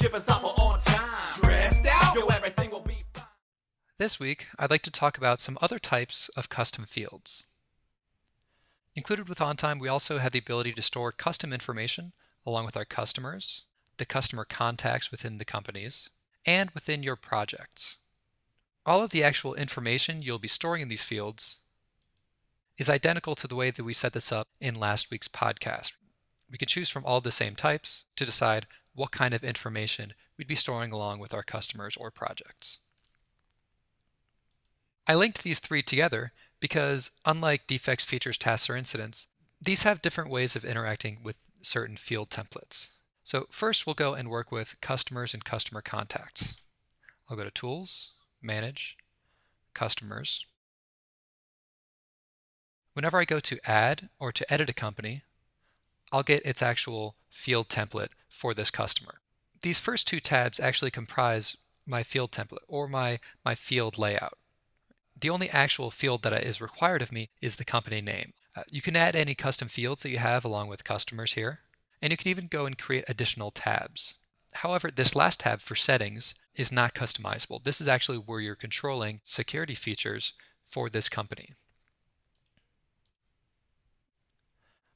shipping software on time. Stressed out? Yo, everything will be fine. This week, I'd like to talk about some other types of custom fields. Included with OnTime, we also have the ability to store custom information along with our customers, the customer contacts within the companies, and within your projects. All of the actual information you'll be storing in these fields is identical to the way that we set this up in last week's podcast. We can choose from all the same types to decide what kind of information we'd be storing along with our customers or projects. I linked these three together because, unlike defects, features, tasks, or incidents, these have different ways of interacting with certain field templates. So first we'll go and work with customers and customer contacts. I'll go to Tools, Manage, Customers. Whenever I go to Add or to Edit a company, I'll get its actual field template for this customer. These first two tabs actually comprise my field template or my, my field layout. The only actual field that is required of me is the company name. Uh, you can add any custom fields that you have along with customers here and you can even go and create additional tabs. However, this last tab for settings is not customizable. This is actually where you're controlling security features for this company.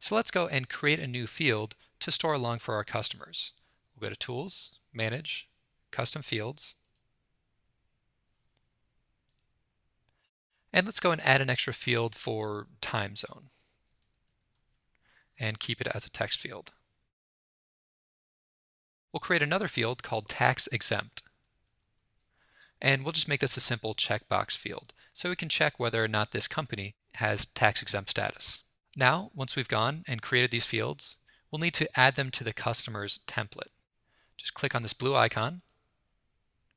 So let's go and create a new field to store along for our customers. We'll go to Tools, Manage, Custom Fields. And let's go and add an extra field for time zone and keep it as a text field we'll create another field called tax exempt. And we'll just make this a simple checkbox field so we can check whether or not this company has tax exempt status. Now, once we've gone and created these fields, we'll need to add them to the customer's template. Just click on this blue icon,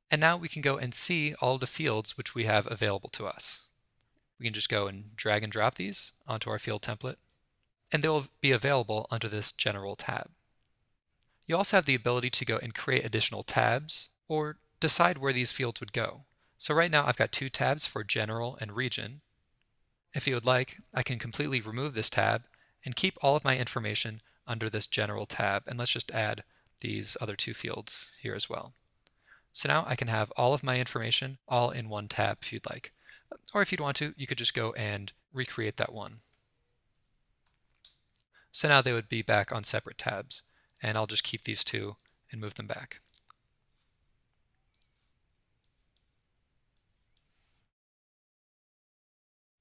and now we can go and see all the fields which we have available to us. We can just go and drag and drop these onto our field template, and they will be available under this General tab. You also have the ability to go and create additional tabs or decide where these fields would go. So right now I've got two tabs for general and region. If you would like, I can completely remove this tab and keep all of my information under this general tab. And let's just add these other two fields here as well. So now I can have all of my information all in one tab if you'd like. Or if you'd want to, you could just go and recreate that one. So now they would be back on separate tabs and I'll just keep these two and move them back.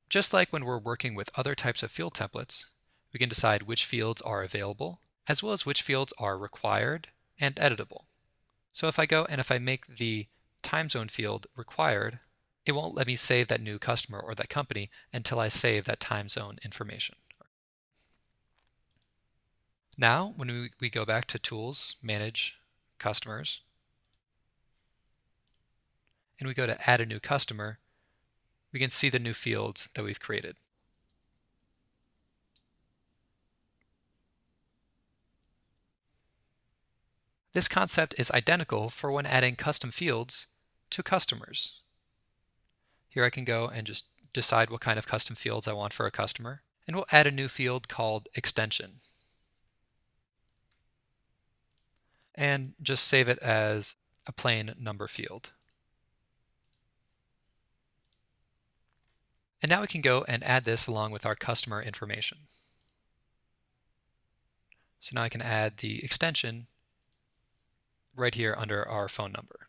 Just like when we're working with other types of field templates, we can decide which fields are available, as well as which fields are required and editable. So if I go and if I make the time zone field required, it won't let me save that new customer or that company until I save that time zone information. Now, when we, we go back to Tools, Manage, Customers, and we go to Add a new customer, we can see the new fields that we've created. This concept is identical for when adding custom fields to customers. Here I can go and just decide what kind of custom fields I want for a customer, and we'll add a new field called extension. and just save it as a plain number field. And now we can go and add this along with our customer information. So now I can add the extension right here under our phone number.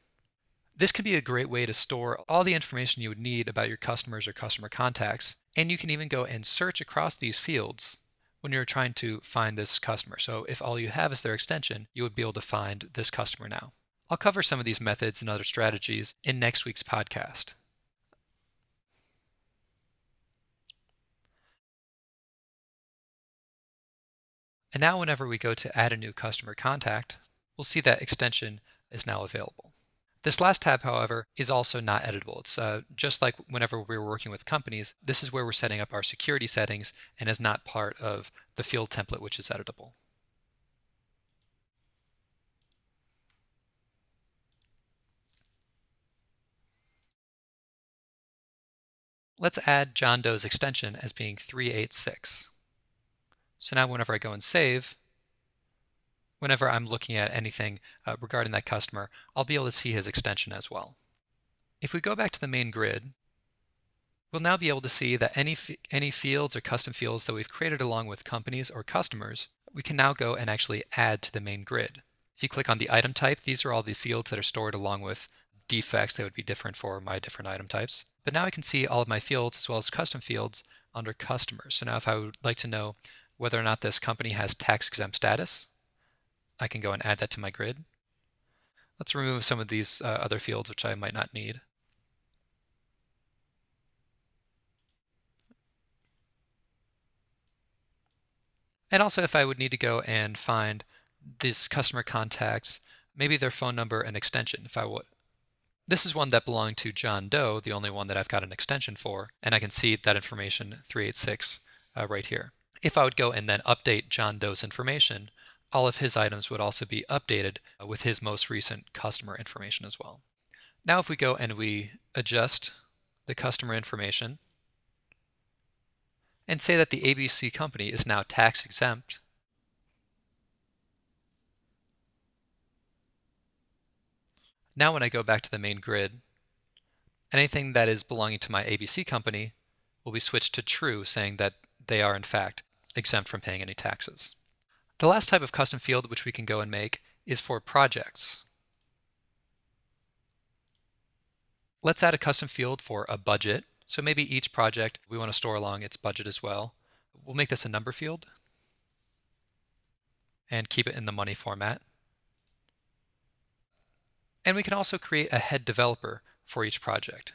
This can be a great way to store all the information you would need about your customers or customer contacts, and you can even go and search across these fields when you're trying to find this customer. So if all you have is their extension, you would be able to find this customer now. I'll cover some of these methods and other strategies in next week's podcast. And now whenever we go to add a new customer contact, we'll see that extension is now available. This last tab, however, is also not editable. It's uh, just like whenever we were working with companies, this is where we're setting up our security settings and is not part of the field template, which is editable. Let's add John Doe's extension as being 386. So now whenever I go and save, whenever I'm looking at anything uh, regarding that customer, I'll be able to see his extension as well. If we go back to the main grid, we'll now be able to see that any, any fields or custom fields that we've created along with companies or customers, we can now go and actually add to the main grid. If you click on the item type, these are all the fields that are stored along with defects that would be different for my different item types. But now I can see all of my fields as well as custom fields under customers. So now if I would like to know whether or not this company has tax exempt status, I can go and add that to my grid. Let's remove some of these uh, other fields which I might not need. And also if I would need to go and find this customer contacts, maybe their phone number and extension. If I would, this is one that belonged to John Doe, the only one that I've got an extension for, and I can see that information 386 uh, right here. If I would go and then update John Doe's information, all of his items would also be updated uh, with his most recent customer information as well. Now if we go and we adjust the customer information and say that the ABC company is now tax exempt, Now when I go back to the main grid, anything that is belonging to my ABC company will be switched to true, saying that they are in fact exempt from paying any taxes. The last type of custom field which we can go and make is for projects. Let's add a custom field for a budget. So maybe each project we want to store along its budget as well. We'll make this a number field and keep it in the money format. And we can also create a head developer for each project.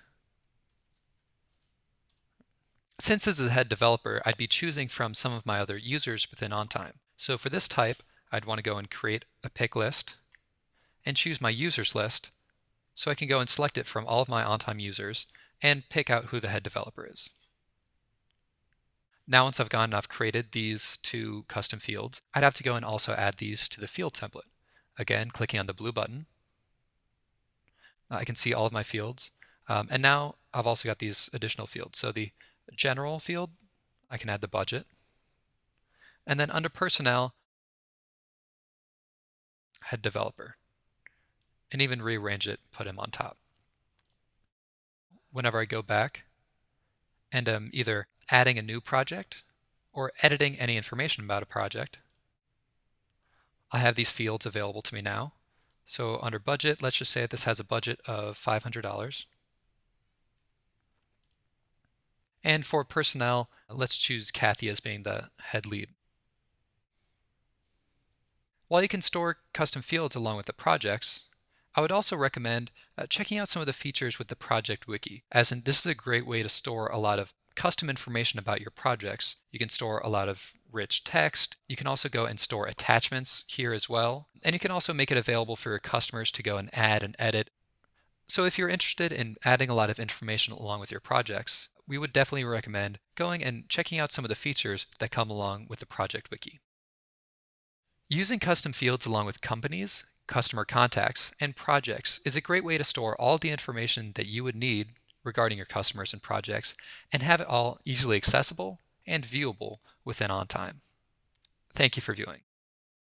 Since this is a head developer, I'd be choosing from some of my other users within OnTime. So for this type, I'd want to go and create a pick list and choose my users list so I can go and select it from all of my OnTime users and pick out who the head developer is. Now once I've gone and I've created these two custom fields, I'd have to go and also add these to the field template. Again, clicking on the blue button, I can see all of my fields. Um, and now I've also got these additional fields. So the general field, I can add the budget. And then under personnel, head developer. And even rearrange it, put him on top. Whenever I go back and I'm either adding a new project or editing any information about a project, I have these fields available to me now. So under budget, let's just say this has a budget of $500. And for personnel, let's choose Kathy as being the head lead. While you can store custom fields along with the projects, I would also recommend uh, checking out some of the features with the project wiki, as in this is a great way to store a lot of custom information about your projects. You can store a lot of rich text. You can also go and store attachments here as well. And you can also make it available for your customers to go and add and edit. So if you're interested in adding a lot of information along with your projects, we would definitely recommend going and checking out some of the features that come along with the project wiki. Using custom fields along with companies, customer contacts, and projects is a great way to store all the information that you would need regarding your customers and projects and have it all easily accessible and viewable within OnTime. Thank you for viewing.